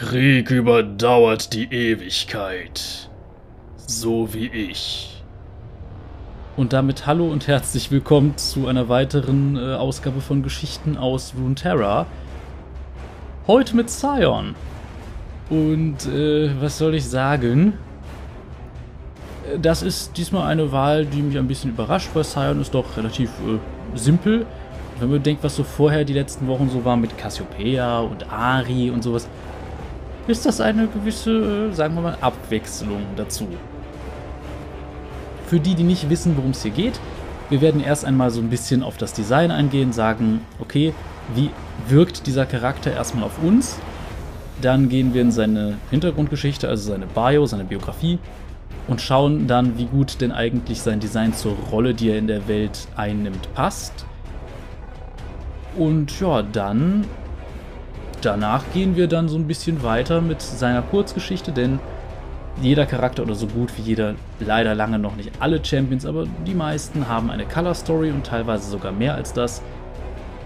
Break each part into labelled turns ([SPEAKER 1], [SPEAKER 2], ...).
[SPEAKER 1] Krieg überdauert die Ewigkeit. So wie ich.
[SPEAKER 2] Und damit hallo und herzlich willkommen zu einer weiteren äh, Ausgabe von Geschichten aus Runeterra. Heute mit Scion. Und äh, was soll ich sagen? Äh, das ist diesmal eine Wahl, die mich ein bisschen überrascht, weil Scion ist doch relativ äh, simpel. Wenn man denkt, was so vorher die letzten Wochen so war mit Cassiopeia und Ari und sowas, ist das eine gewisse, sagen wir mal, Abwechslung dazu. Für die, die nicht wissen, worum es hier geht, wir werden erst einmal so ein bisschen auf das Design eingehen, sagen, okay, wie wirkt dieser Charakter erstmal auf uns? Dann gehen wir in seine Hintergrundgeschichte, also seine Bio, seine Biografie und schauen dann, wie gut denn eigentlich sein Design zur Rolle, die er in der Welt einnimmt, passt. Und ja, dann danach gehen wir dann so ein bisschen weiter mit seiner Kurzgeschichte, denn jeder Charakter oder so gut wie jeder, leider lange noch nicht alle Champions, aber die meisten haben eine Color Story und teilweise sogar mehr als das.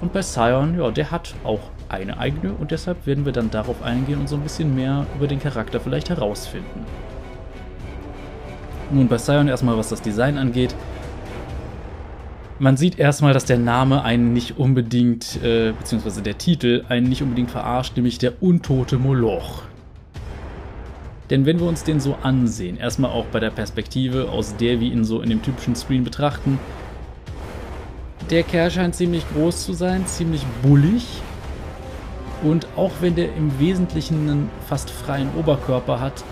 [SPEAKER 2] Und bei Sion, ja, der hat auch eine eigene und deshalb werden wir dann darauf eingehen und so ein bisschen mehr über den Charakter vielleicht herausfinden. Nun bei Sion erstmal, was das Design angeht. Man sieht erstmal, dass der Name einen nicht unbedingt, äh, beziehungsweise der Titel einen nicht unbedingt verarscht, nämlich der untote Moloch. Denn wenn wir uns den so ansehen, erstmal auch bei der Perspektive, aus der wir ihn so in dem typischen Screen betrachten, der Kerl scheint ziemlich groß zu sein, ziemlich bullig. Und auch wenn der im Wesentlichen einen fast freien Oberkörper hat,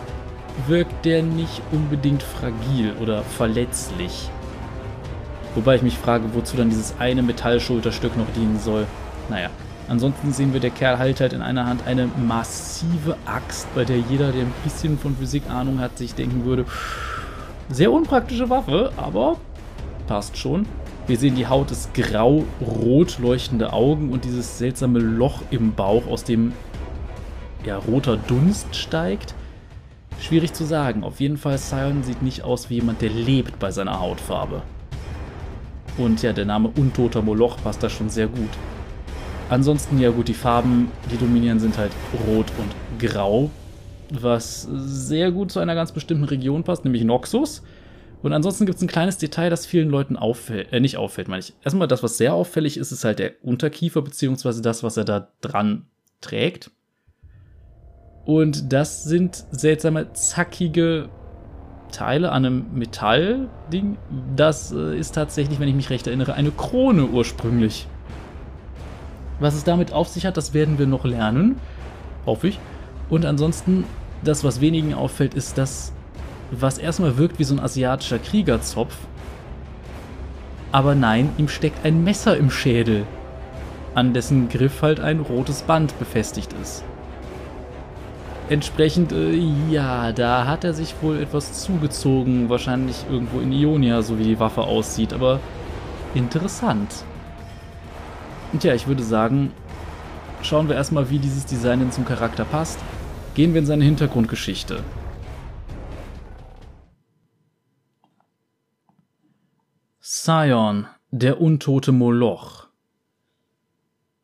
[SPEAKER 2] wirkt der nicht unbedingt fragil oder verletzlich. Wobei ich mich frage, wozu dann dieses eine Metallschulterstück noch dienen soll. Naja, ansonsten sehen wir, der Kerl hält halt in einer Hand eine massive Axt, bei der jeder, der ein bisschen von Physik Ahnung hat, sich denken würde, sehr unpraktische Waffe, aber passt schon. Wir sehen, die Haut ist grau, rot leuchtende Augen und dieses seltsame Loch im Bauch, aus dem ja, roter Dunst steigt. Schwierig zu sagen. Auf jeden Fall, Sion sieht nicht aus wie jemand, der lebt bei seiner Hautfarbe. Und ja, der Name Untoter Moloch passt da schon sehr gut. Ansonsten, ja gut, die Farben, die dominieren, sind halt rot und grau, was sehr gut zu einer ganz bestimmten Region passt, nämlich Noxus. Und ansonsten gibt es ein kleines Detail, das vielen Leuten auffällt, äh, nicht auffällt, meine ich. Erstmal das, was sehr auffällig ist, ist halt der Unterkiefer, beziehungsweise das, was er da dran trägt. Und das sind seltsame, zackige Teile an einem Metallding. Das äh, ist tatsächlich, wenn ich mich recht erinnere, eine Krone ursprünglich. Was es damit auf sich hat, das werden wir noch lernen. Hoffe ich. Und ansonsten, das, was wenigen auffällt, ist das, was erstmal wirkt wie so ein asiatischer Kriegerzopf. Aber nein, ihm steckt ein Messer im Schädel, an dessen Griff halt ein rotes Band befestigt ist. Entsprechend, äh, ja, da hat er sich wohl etwas zugezogen, wahrscheinlich irgendwo in Ionia, so wie die Waffe aussieht, aber interessant. Und ja, ich würde sagen, schauen wir erstmal, wie dieses Design denn zum Charakter passt. Gehen wir in seine Hintergrundgeschichte. Sion, der untote Moloch.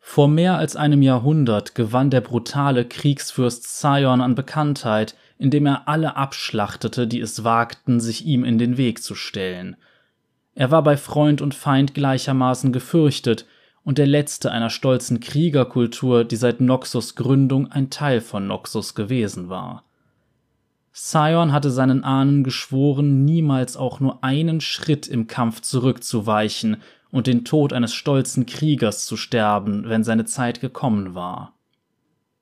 [SPEAKER 2] Vor mehr als einem Jahrhundert gewann der brutale Kriegsfürst Sion an Bekanntheit, indem er alle abschlachtete, die es wagten, sich ihm in den Weg zu stellen. Er war bei Freund und Feind gleichermaßen gefürchtet und der letzte einer stolzen Kriegerkultur, die seit Noxus Gründung ein Teil von Noxus gewesen war. Sion hatte seinen Ahnen geschworen, niemals auch nur einen Schritt im Kampf zurückzuweichen und den Tod eines stolzen Kriegers zu sterben, wenn seine Zeit gekommen war.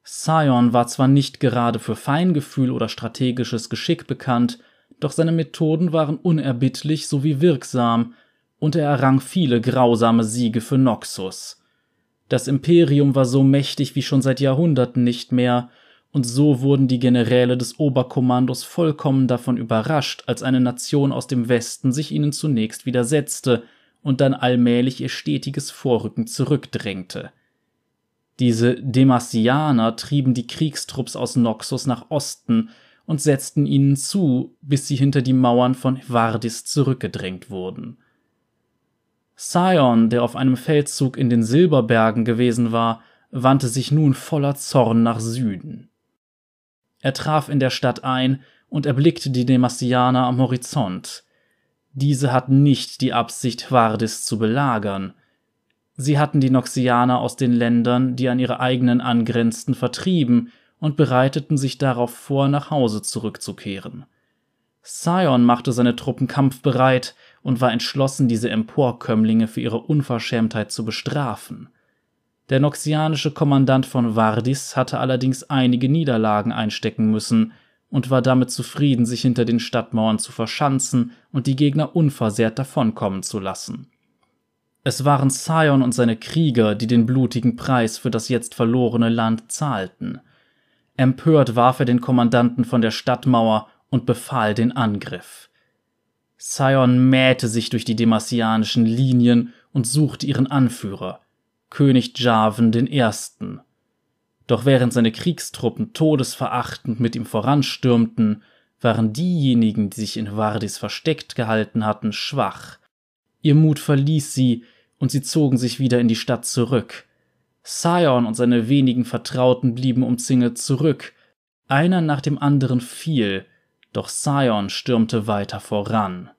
[SPEAKER 2] Sion war zwar nicht gerade für Feingefühl oder strategisches Geschick bekannt, doch seine Methoden waren unerbittlich sowie wirksam, und er errang viele grausame Siege für Noxus. Das Imperium war so mächtig wie schon seit Jahrhunderten nicht mehr, und so wurden die Generäle des Oberkommandos vollkommen davon überrascht, als eine Nation aus dem Westen sich ihnen zunächst widersetzte und dann allmählich ihr stetiges Vorrücken zurückdrängte. Diese Demasianer trieben die Kriegstrupps aus Noxus nach Osten und setzten ihnen zu, bis sie hinter die Mauern von Vardis zurückgedrängt wurden. Sion, der auf einem Feldzug in den Silberbergen gewesen war, wandte sich nun voller Zorn nach Süden. Er traf in der Stadt ein und erblickte die Demassianer am Horizont. Diese hatten nicht die Absicht, Vardis zu belagern. Sie hatten die Noxianer aus den Ländern, die an ihre eigenen angrenzten, vertrieben und bereiteten sich darauf vor, nach Hause zurückzukehren. Sion machte seine Truppen kampfbereit und war entschlossen, diese Emporkömmlinge für ihre Unverschämtheit zu bestrafen. Der noxianische Kommandant von Vardis hatte allerdings einige Niederlagen einstecken müssen und war damit zufrieden, sich hinter den Stadtmauern zu verschanzen und die Gegner unversehrt davonkommen zu lassen. Es waren Sion und seine Krieger, die den blutigen Preis für das jetzt verlorene Land zahlten. Empört warf er den Kommandanten von der Stadtmauer und befahl den Angriff. Sion mähte sich durch die demassianischen Linien und suchte ihren Anführer, König Jarvan I. Doch während seine Kriegstruppen todesverachtend mit ihm voranstürmten, waren diejenigen, die sich in Vardis versteckt gehalten hatten, schwach. Ihr Mut verließ sie, und sie zogen sich wieder in die Stadt zurück. Sion und seine wenigen Vertrauten blieben umzingelt zurück. Einer nach dem anderen fiel, doch Sion stürmte weiter voran.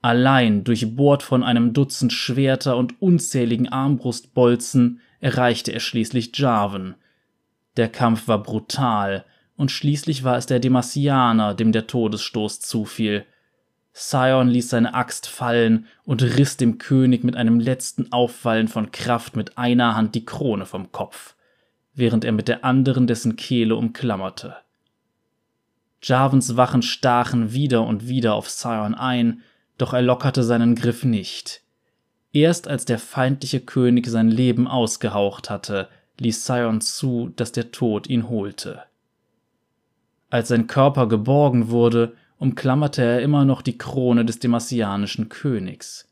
[SPEAKER 2] Allein durchbohrt von einem Dutzend Schwerter und unzähligen Armbrustbolzen erreichte er schließlich Jarvan. Der Kampf war brutal, und schließlich war es der Demassianer, dem der Todesstoß zufiel. Sion ließ seine Axt fallen und riss dem König mit einem letzten Aufwallen von Kraft mit einer Hand die Krone vom Kopf, während er mit der anderen dessen Kehle umklammerte. Jarvans Wachen stachen wieder und wieder auf Sion ein, doch er lockerte seinen Griff nicht. Erst als der feindliche König sein Leben ausgehaucht hatte, ließ Sion zu, dass der Tod ihn holte. Als sein Körper geborgen wurde, umklammerte er immer noch die Krone des demassianischen Königs.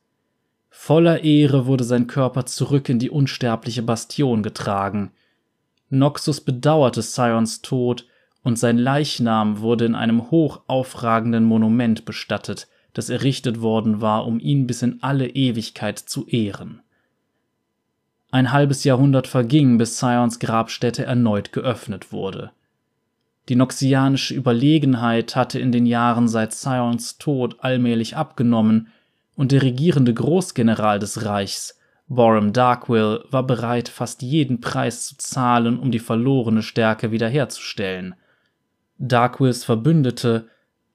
[SPEAKER 2] Voller Ehre wurde sein Körper zurück in die unsterbliche Bastion getragen. Noxus bedauerte Sions Tod, und sein Leichnam wurde in einem hoch aufragenden Monument bestattet, das errichtet worden war, um ihn bis in alle Ewigkeit zu ehren. Ein halbes Jahrhundert verging, bis Sions Grabstätte erneut geöffnet wurde. Die noxianische Überlegenheit hatte in den Jahren seit Sions Tod allmählich abgenommen, und der regierende Großgeneral des Reichs, Borum Darkwill, war bereit, fast jeden Preis zu zahlen, um die verlorene Stärke wiederherzustellen. Darkwills Verbündete,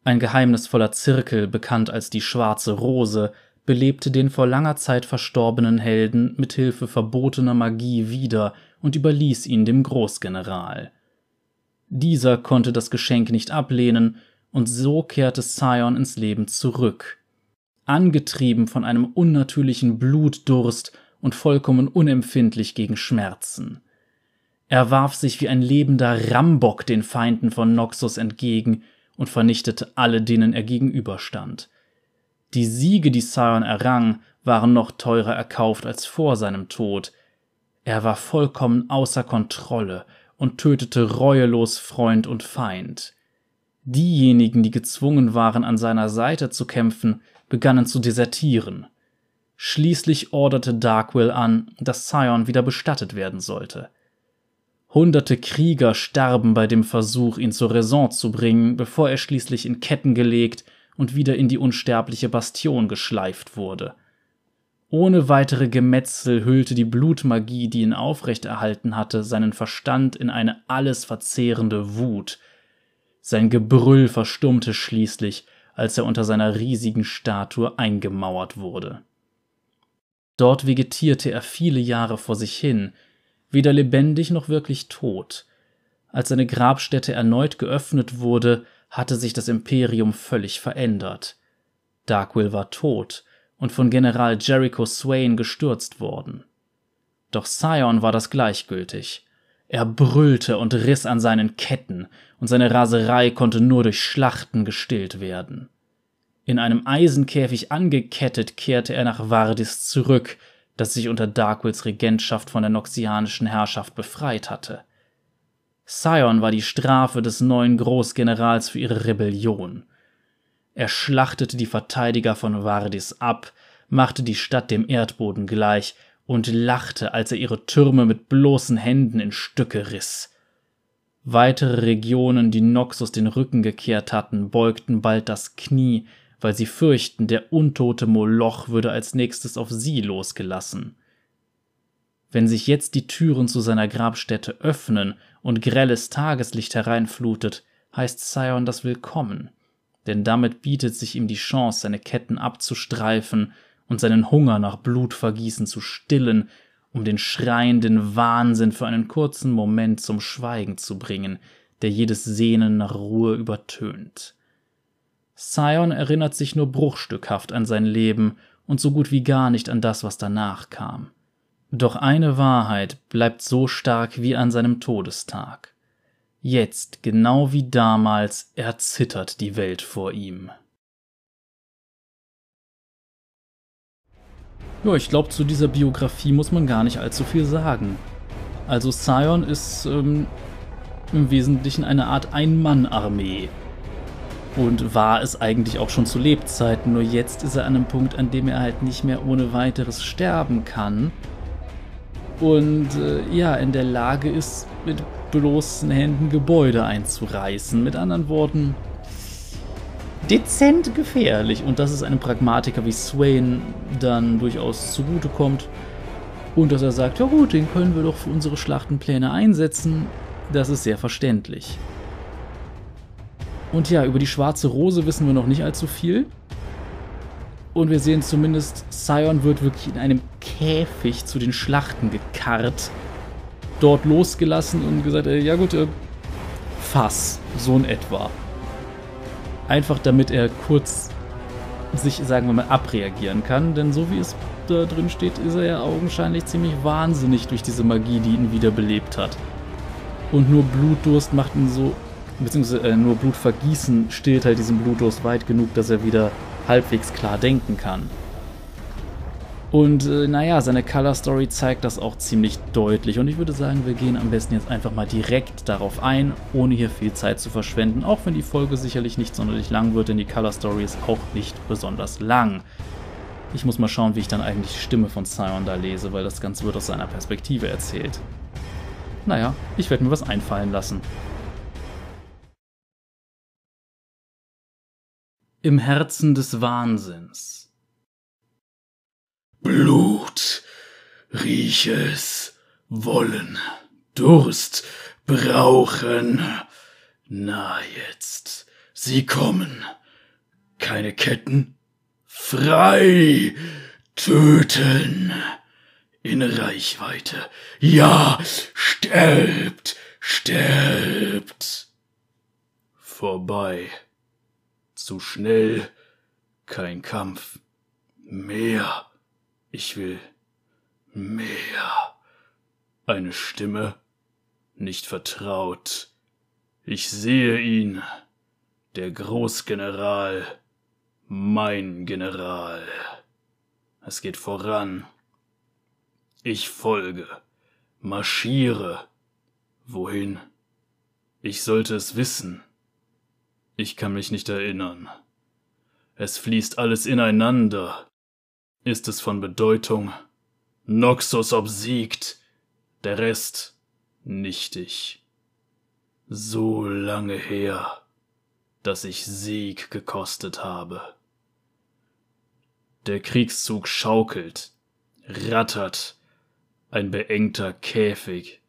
[SPEAKER 2] ein geheimnisvoller Zirkel, bekannt als die Schwarze Rose, belebte den vor langer Zeit verstorbenen Helden mit Hilfe verbotener Magie wieder und überließ ihn dem Großgeneral. Dieser konnte das Geschenk nicht ablehnen, und so kehrte Sion ins Leben zurück. Angetrieben von einem unnatürlichen Blutdurst und vollkommen unempfindlich gegen Schmerzen. Er warf sich wie ein lebender Rambock den Feinden von Noxus entgegen und vernichtete alle, denen er gegenüberstand. Die Siege, die Sion errang, waren noch teurer erkauft als vor seinem Tod. Er war vollkommen außer Kontrolle und tötete reuelos Freund und Feind. Diejenigen, die gezwungen waren, an seiner Seite zu kämpfen, begannen zu desertieren. Schließlich orderte Darkwill an, dass Sion wieder bestattet werden sollte. Hunderte Krieger starben bei dem Versuch, ihn zur Raison zu bringen, bevor er schließlich in Ketten gelegt und wieder in die unsterbliche Bastion geschleift wurde. Ohne weitere Gemetzel hüllte die Blutmagie, die ihn aufrechterhalten hatte, seinen Verstand in eine alles verzehrende Wut. Sein Gebrüll verstummte schließlich, als er unter seiner riesigen Statue eingemauert wurde. Dort vegetierte er viele Jahre vor sich hin, weder lebendig noch wirklich tot. Als seine Grabstätte erneut geöffnet wurde, hatte sich das Imperium völlig verändert. Darkwill war tot, und von General Jericho Swain gestürzt worden. Doch Sion war das gleichgültig. Er brüllte und riss an seinen Ketten, und seine Raserei konnte nur durch Schlachten gestillt werden. In einem Eisenkäfig angekettet kehrte er nach Vardis zurück, das sich unter Darkwills Regentschaft von der noxianischen Herrschaft befreit hatte. Sion war die Strafe des neuen Großgenerals für ihre Rebellion. Er schlachtete die Verteidiger von Vardis ab, machte die Stadt dem Erdboden gleich und lachte, als er ihre Türme mit bloßen Händen in Stücke riss. Weitere Regionen, die Noxus den Rücken gekehrt hatten, beugten bald das Knie, weil sie fürchten, der untote Moloch würde als nächstes auf sie losgelassen. Wenn sich jetzt die Türen zu seiner Grabstätte öffnen und grelles Tageslicht hereinflutet, heißt Sion das Willkommen, denn damit bietet sich ihm die Chance, seine Ketten abzustreifen und seinen Hunger nach Blutvergießen zu stillen, um den schreienden Wahnsinn für einen kurzen Moment zum Schweigen zu bringen, der jedes Sehnen nach Ruhe übertönt. Sion erinnert sich nur bruchstückhaft an sein Leben und so gut wie gar nicht an das, was danach kam. Doch eine Wahrheit bleibt so stark wie an seinem Todestag. Jetzt, genau wie damals, erzittert die Welt vor ihm. Ja, ich glaube, zu dieser Biografie muss man gar nicht allzu viel sagen. Also Sion ist ähm, im Wesentlichen eine Art Ein-Mann-Armee. Und war es eigentlich auch schon zu Lebzeiten, nur jetzt ist er an einem Punkt, an dem er halt nicht mehr ohne weiteres sterben kann und äh, ja, in der Lage ist, mit bloßen Händen Gebäude einzureißen. Mit anderen Worten, dezent gefährlich. Und dass es einem Pragmatiker wie Swain dann durchaus zugutekommt. Und dass er sagt, ja gut, den können wir doch für unsere Schlachtenpläne einsetzen, das ist sehr verständlich. Und ja, über die schwarze Rose wissen wir noch nicht allzu viel. Und wir sehen zumindest, Sion wird wirklich in einem Käfig zu den Schlachten gekarrt, dort losgelassen und gesagt, äh, ja gut, äh, Fass, so in etwa. Einfach damit er kurz sich, sagen wir mal, abreagieren kann, denn so wie es da drin steht, ist er ja augenscheinlich ziemlich wahnsinnig durch diese Magie, die ihn wiederbelebt hat. Und nur Blutdurst macht ihn so, beziehungsweise äh, nur Blutvergießen stillt halt diesen Blutdurst weit genug, dass er wieder halbwegs klar denken kann. Und äh, naja, seine Color Story zeigt das auch ziemlich deutlich. Und ich würde sagen, wir gehen am besten jetzt einfach mal direkt darauf ein, ohne hier viel Zeit zu verschwenden. Auch wenn die Folge sicherlich nicht sonderlich lang wird, denn die Color Story ist auch nicht besonders lang. Ich muss mal schauen, wie ich dann eigentlich die Stimme von Sion da lese, weil das Ganze wird aus seiner Perspektive erzählt. Naja, ich werde mir was einfallen lassen. Im Herzen des Wahnsinns.
[SPEAKER 1] Blut, riech es, wollen, Durst, brauchen. Na jetzt, sie kommen. Keine Ketten, frei, töten. In Reichweite, ja, sterbt, sterbt. Vorbei. Zu schnell. Kein Kampf. Mehr. Ich will mehr. Eine Stimme. Nicht vertraut. Ich sehe ihn. Der Großgeneral. Mein General. Es geht voran. Ich folge. Marschiere. Wohin? Ich sollte es wissen. Ich kann mich nicht erinnern. Es fließt alles ineinander. Ist es von Bedeutung? Noxus obsiegt, der Rest nichtig. So lange her, dass ich Sieg gekostet habe. Der Kriegszug schaukelt, rattert, ein beengter Käfig,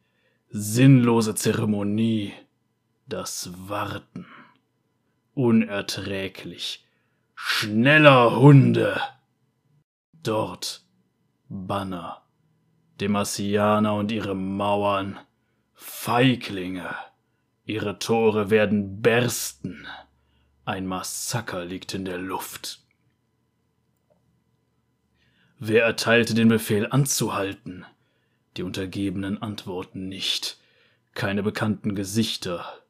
[SPEAKER 1] sinnlose Zeremonie, das Warten unerträglich. Schneller Hunde! Dort Banner, Demasianer und ihre Mauern, Feiglinge, ihre Tore werden bersten. Ein Massaker liegt in der Luft. Wer erteilte den Befehl anzuhalten? Die Untergebenen antworten nicht. Keine bekannten Gesichter.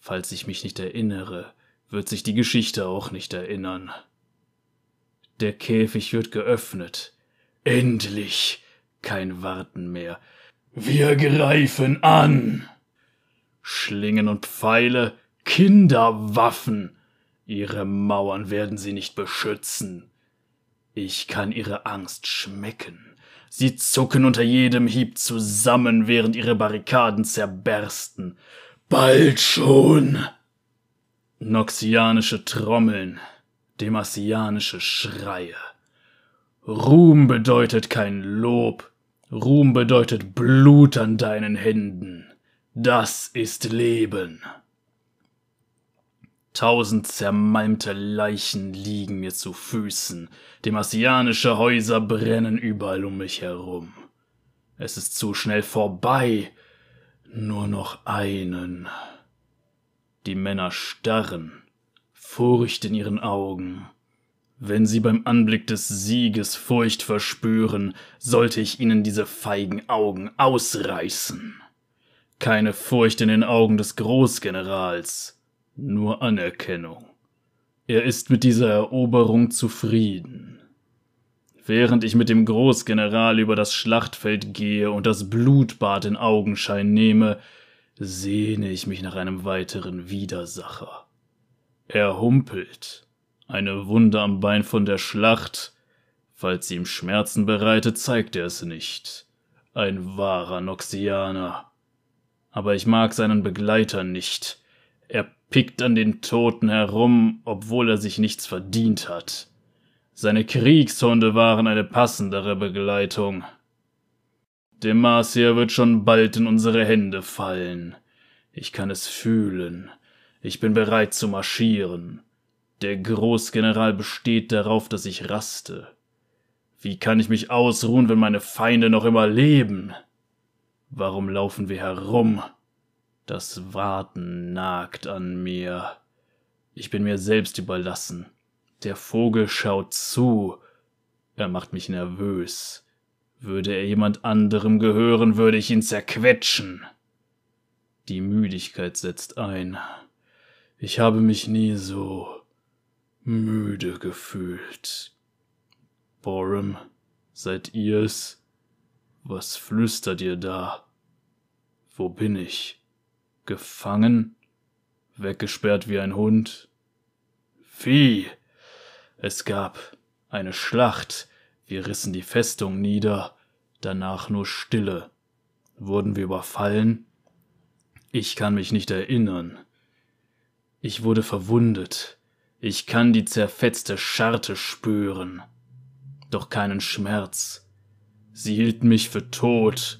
[SPEAKER 1] Falls ich mich nicht erinnere, wird sich die Geschichte auch nicht erinnern. Der Käfig wird geöffnet. Endlich kein Warten mehr. Wir greifen an. Schlingen und Pfeile, Kinderwaffen. Ihre Mauern werden sie nicht beschützen. Ich kann ihre Angst schmecken. Sie zucken unter jedem Hieb zusammen, während ihre Barrikaden zerbersten. Bald schon. Noxianische Trommeln, demasianische Schreie. Ruhm bedeutet kein Lob, Ruhm bedeutet Blut an deinen Händen. Das ist Leben. Tausend zermalmte Leichen liegen mir zu Füßen, demasianische Häuser brennen überall um mich herum. Es ist zu schnell vorbei, nur noch einen. Die Männer starren, Furcht in ihren Augen. Wenn sie beim Anblick des Sieges Furcht verspüren, sollte ich ihnen diese feigen Augen ausreißen. Keine Furcht in den Augen des Großgenerals, nur Anerkennung. Er ist mit dieser Eroberung zufrieden. Während ich mit dem Großgeneral über das Schlachtfeld gehe und das Blutbad in Augenschein nehme, sehne ich mich nach einem weiteren Widersacher. Er humpelt, eine Wunde am Bein von der Schlacht. Falls sie ihm Schmerzen bereitet, zeigt er es nicht. Ein wahrer Noxianer. Aber ich mag seinen Begleiter nicht. Er pickt an den Toten herum, obwohl er sich nichts verdient hat. Seine Kriegshunde waren eine passendere Begleitung. Demacia wird schon bald in unsere Hände fallen. Ich kann es fühlen. Ich bin bereit zu marschieren. Der Großgeneral besteht darauf, dass ich raste. Wie kann ich mich ausruhen, wenn meine Feinde noch immer leben? Warum laufen wir herum? Das Warten nagt an mir. Ich bin mir selbst überlassen. Der Vogel schaut zu. Er macht mich nervös. Würde er jemand anderem gehören, würde ich ihn zerquetschen. Die Müdigkeit setzt ein. Ich habe mich nie so müde gefühlt. Borum, seid ihr's? Was flüstert ihr da? Wo bin ich? Gefangen? Weggesperrt wie ein Hund? Wie? Es gab eine Schlacht, wir rissen die Festung nieder, danach nur Stille. Wurden wir überfallen? Ich kann mich nicht erinnern. Ich wurde verwundet. Ich kann die zerfetzte Scharte spüren. Doch keinen Schmerz. Sie hielten mich für tot.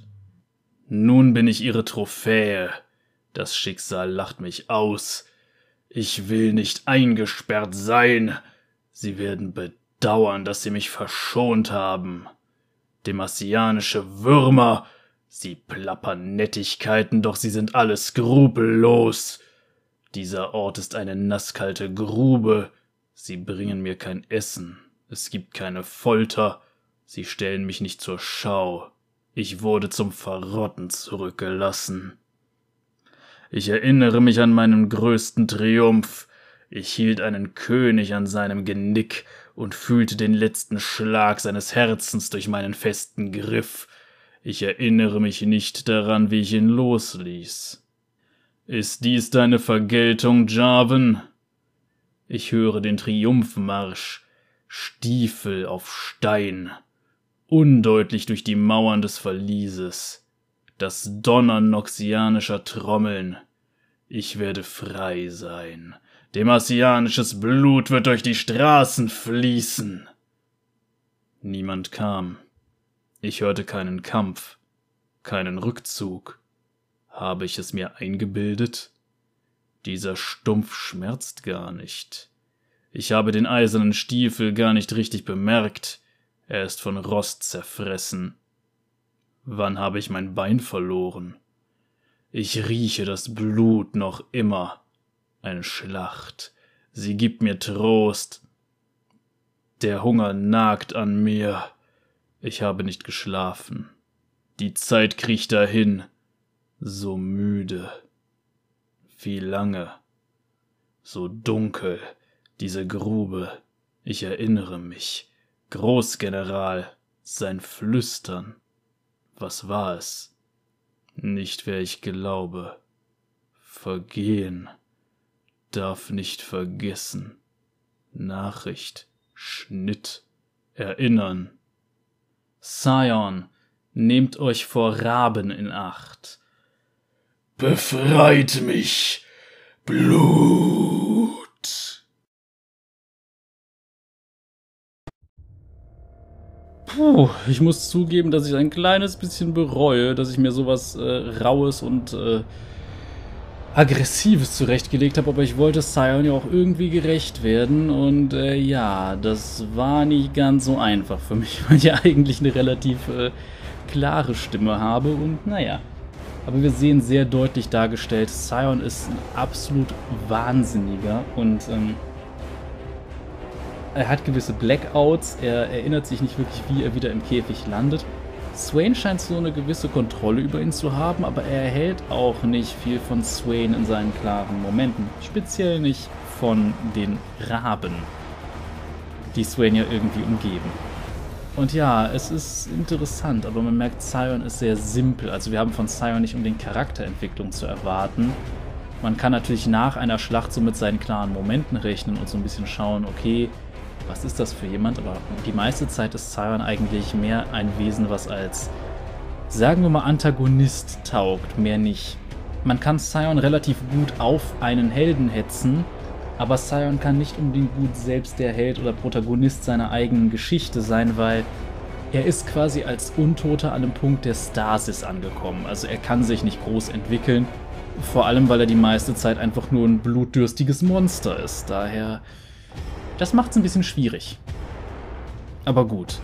[SPEAKER 1] Nun bin ich ihre Trophäe. Das Schicksal lacht mich aus. Ich will nicht eingesperrt sein. Sie werden bedauern, dass sie mich verschont haben. Demasianische Würmer, sie plappern Nettigkeiten, doch sie sind alle skrupellos. Dieser Ort ist eine nasskalte Grube. Sie bringen mir kein Essen. Es gibt keine Folter. Sie stellen mich nicht zur Schau. Ich wurde zum Verrotten zurückgelassen. Ich erinnere mich an meinen größten Triumph. Ich hielt einen König an seinem Genick und fühlte den letzten Schlag seines Herzens durch meinen festen Griff. Ich erinnere mich nicht daran, wie ich ihn losließ. Ist dies deine Vergeltung, Jarvan? Ich höre den Triumphmarsch, Stiefel auf Stein, undeutlich durch die Mauern des Verlieses, das Donnern noxianischer Trommeln. Ich werde frei sein, Demasianisches Blut wird durch die Straßen fließen. Niemand kam. Ich hörte keinen Kampf, keinen Rückzug. Habe ich es mir eingebildet? Dieser Stumpf schmerzt gar nicht. Ich habe den eisernen Stiefel gar nicht richtig bemerkt. Er ist von Rost zerfressen. Wann habe ich mein Bein verloren? Ich rieche das Blut noch immer eine Schlacht. Sie gibt mir Trost. Der Hunger nagt an mir. Ich habe nicht geschlafen. Die Zeit kriecht dahin. So müde. Wie lange? So dunkel. Diese Grube. Ich erinnere mich. Großgeneral. Sein Flüstern. Was war es? Nicht wer ich glaube. Vergehen darf nicht vergessen. Nachricht, Schnitt, erinnern. Scion, nehmt euch vor Raben in Acht. Befreit mich, Blut.
[SPEAKER 2] Puh, ich muss zugeben, dass ich ein kleines bisschen bereue, dass ich mir sowas äh, Raues und äh, Aggressives zurechtgelegt habe, aber ich wollte Sion ja auch irgendwie gerecht werden und äh, ja, das war nicht ganz so einfach für mich, weil ich ja eigentlich eine relativ äh, klare Stimme habe und naja. Aber wir sehen sehr deutlich dargestellt, Sion ist ein absolut Wahnsinniger und ähm, er hat gewisse Blackouts, er erinnert sich nicht wirklich, wie er wieder im Käfig landet. Swain scheint so eine gewisse Kontrolle über ihn zu haben, aber er erhält auch nicht viel von Swain in seinen klaren Momenten. Speziell nicht von den Raben, die Swain ja irgendwie umgeben. Und ja, es ist interessant, aber man merkt, Sion ist sehr simpel. Also wir haben von Sion nicht unbedingt Charakterentwicklung zu erwarten. Man kann natürlich nach einer Schlacht so mit seinen klaren Momenten rechnen und so ein bisschen schauen, okay, was ist das für jemand? Aber die meiste Zeit ist Sion eigentlich mehr ein Wesen, was als, sagen wir mal, Antagonist taugt, mehr nicht. Man kann Sion relativ gut auf einen Helden hetzen, aber Sion kann nicht unbedingt gut selbst der Held oder Protagonist seiner eigenen Geschichte sein, weil er ist quasi als Untoter an einem Punkt der Stasis angekommen. Also er kann sich nicht groß entwickeln, vor allem weil er die meiste Zeit einfach nur ein blutdürstiges Monster ist. Daher das macht es ein bisschen schwierig. Aber gut.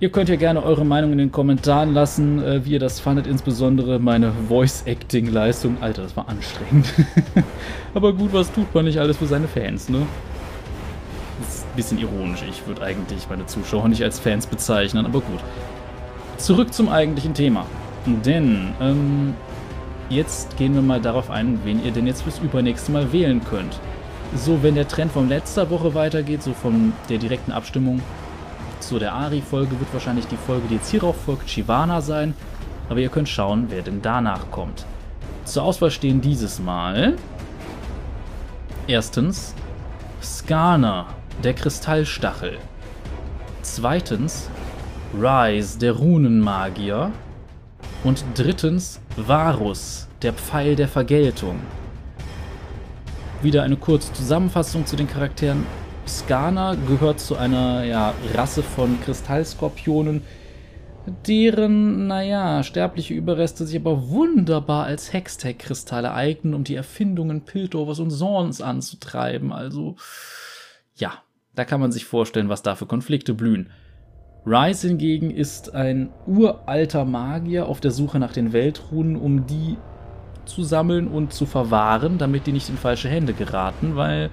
[SPEAKER 2] Ihr könnt ja gerne eure Meinung in den Kommentaren lassen, äh, wie ihr das fandet, insbesondere meine Voice-Acting-Leistung. Alter, das war anstrengend. Aber gut, was tut man nicht alles für seine Fans, ne? Das ist ein bisschen ironisch. Ich würde eigentlich meine Zuschauer nicht als Fans bezeichnen, aber gut. Zurück zum eigentlichen Thema. Denn, ähm, jetzt gehen wir mal darauf ein, wen ihr denn jetzt fürs übernächste Mal wählen könnt so, wenn der Trend von letzter Woche weitergeht, so von der direkten Abstimmung zu der Ari-Folge, wird wahrscheinlich die Folge, die jetzt hierauf folgt, Shivana sein. Aber ihr könnt schauen, wer denn danach kommt. Zur Auswahl stehen dieses Mal erstens Skana, der Kristallstachel. Zweitens Rise, der Runenmagier. Und drittens Varus, der Pfeil der Vergeltung. Wieder eine kurze Zusammenfassung zu den Charakteren. Skana gehört zu einer ja, Rasse von Kristallskorpionen, deren, naja, sterbliche Überreste sich aber wunderbar als Hextech-Kristalle eignen, um die Erfindungen Piltovers und Zorns anzutreiben. Also, ja, da kann man sich vorstellen, was da für Konflikte blühen. Rise hingegen ist ein uralter Magier auf der Suche nach den Weltrunen, um die zu sammeln und zu verwahren, damit die nicht in falsche Hände geraten, weil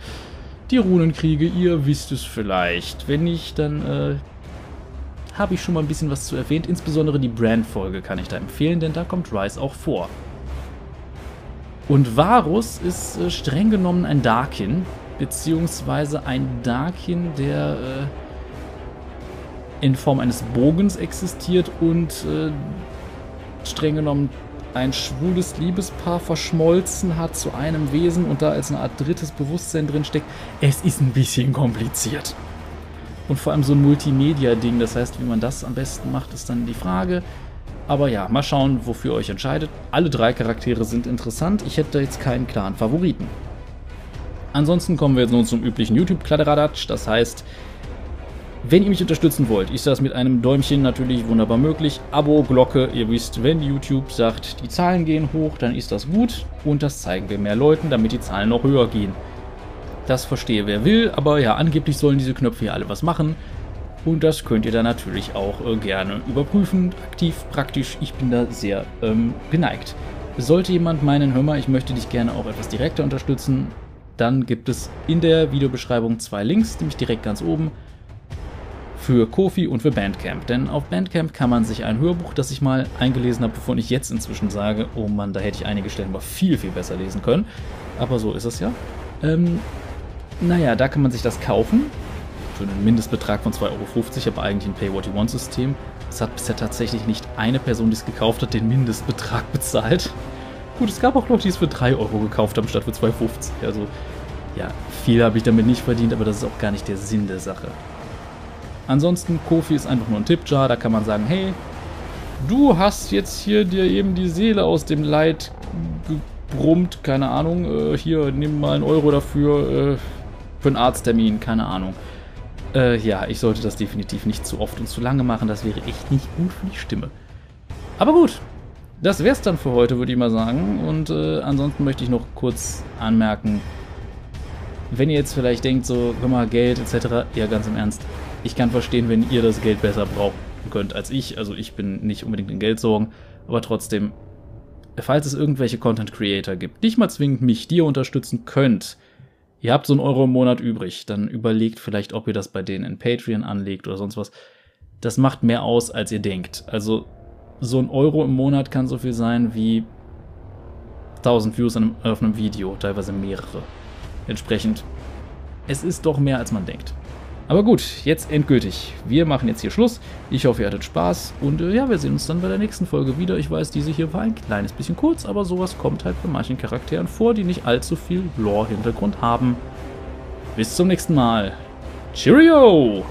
[SPEAKER 2] die Runenkriege, ihr wisst es vielleicht. Wenn nicht, dann äh, habe ich schon mal ein bisschen was zu erwähnt. Insbesondere die Brand-Folge kann ich da empfehlen, denn da kommt Rice auch vor. Und Varus ist äh, streng genommen ein Darkin, beziehungsweise ein Darkin, der äh, in Form eines Bogens existiert und äh, streng genommen ein schwules Liebespaar verschmolzen hat zu einem Wesen und da als eine Art drittes Bewusstsein drin steckt. Es ist ein bisschen kompliziert. Und vor allem so ein Multimedia-Ding, das heißt, wie man das am besten macht, ist dann die Frage. Aber ja, mal schauen, wofür ihr euch entscheidet. Alle drei Charaktere sind interessant. Ich hätte jetzt keinen klaren Favoriten. Ansonsten kommen wir jetzt nun zum üblichen YouTube-Kladderadatsch. Das heißt, wenn ihr mich unterstützen wollt, ist das mit einem Däumchen natürlich wunderbar möglich. Abo, Glocke, ihr wisst, wenn YouTube sagt, die Zahlen gehen hoch, dann ist das gut und das zeigen wir mehr Leuten, damit die Zahlen noch höher gehen. Das verstehe wer will, aber ja, angeblich sollen diese Knöpfe hier alle was machen. Und das könnt ihr dann natürlich auch äh, gerne überprüfen, aktiv, praktisch. Ich bin da sehr ähm, geneigt. Sollte jemand meinen, hör mal, ich möchte dich gerne auch etwas direkter unterstützen, dann gibt es in der Videobeschreibung zwei Links, nämlich direkt ganz oben für Kofi und für Bandcamp. Denn auf Bandcamp kann man sich ein Hörbuch, das ich mal eingelesen habe, bevor ich jetzt inzwischen sage, oh Mann, da hätte ich einige Stellen mal viel, viel besser lesen können. Aber so ist es ja. Ähm, naja, da kann man sich das kaufen. Für einen Mindestbetrag von 2,50 Euro, aber eigentlich ein Pay-What-You-Want-System. Es hat bisher tatsächlich nicht eine Person, die es gekauft hat, den Mindestbetrag bezahlt. Gut, es gab auch Leute, die es für 3 Euro gekauft haben, statt für 2,50. Also, ja, viel habe ich damit nicht verdient, aber das ist auch gar nicht der Sinn der Sache. Ansonsten, Kofi ist einfach nur ein Tippjar, da kann man sagen, hey, du hast jetzt hier dir eben die Seele aus dem Leid gebrummt, keine Ahnung, äh, hier, nimm mal einen Euro dafür, äh, für einen Arzttermin, keine Ahnung. Äh, ja, ich sollte das definitiv nicht zu oft und zu lange machen, das wäre echt nicht gut für die Stimme. Aber gut, das wär's dann für heute, würde ich mal sagen. Und äh, ansonsten möchte ich noch kurz anmerken, wenn ihr jetzt vielleicht denkt, so, hör mal, Geld etc., ja, ganz im Ernst, ich kann verstehen, wenn ihr das Geld besser brauchen könnt als ich. Also ich bin nicht unbedingt in Geldsorgen, aber trotzdem, falls es irgendwelche Content Creator gibt, nicht mal zwingend mich, die ihr unterstützen könnt, ihr habt so einen Euro im Monat übrig, dann überlegt vielleicht, ob ihr das bei denen in Patreon anlegt oder sonst was. Das macht mehr aus, als ihr denkt. Also so ein Euro im Monat kann so viel sein wie 1000 Views auf einem Video, teilweise mehrere. Entsprechend, es ist doch mehr, als man denkt. Aber gut, jetzt endgültig. Wir machen jetzt hier Schluss. Ich hoffe, ihr hattet Spaß. Und äh, ja, wir sehen uns dann bei der nächsten Folge wieder. Ich weiß, diese hier war ein kleines bisschen kurz, aber sowas kommt halt bei manchen Charakteren vor, die nicht allzu viel Lore-Hintergrund haben. Bis zum nächsten Mal. Cheerio!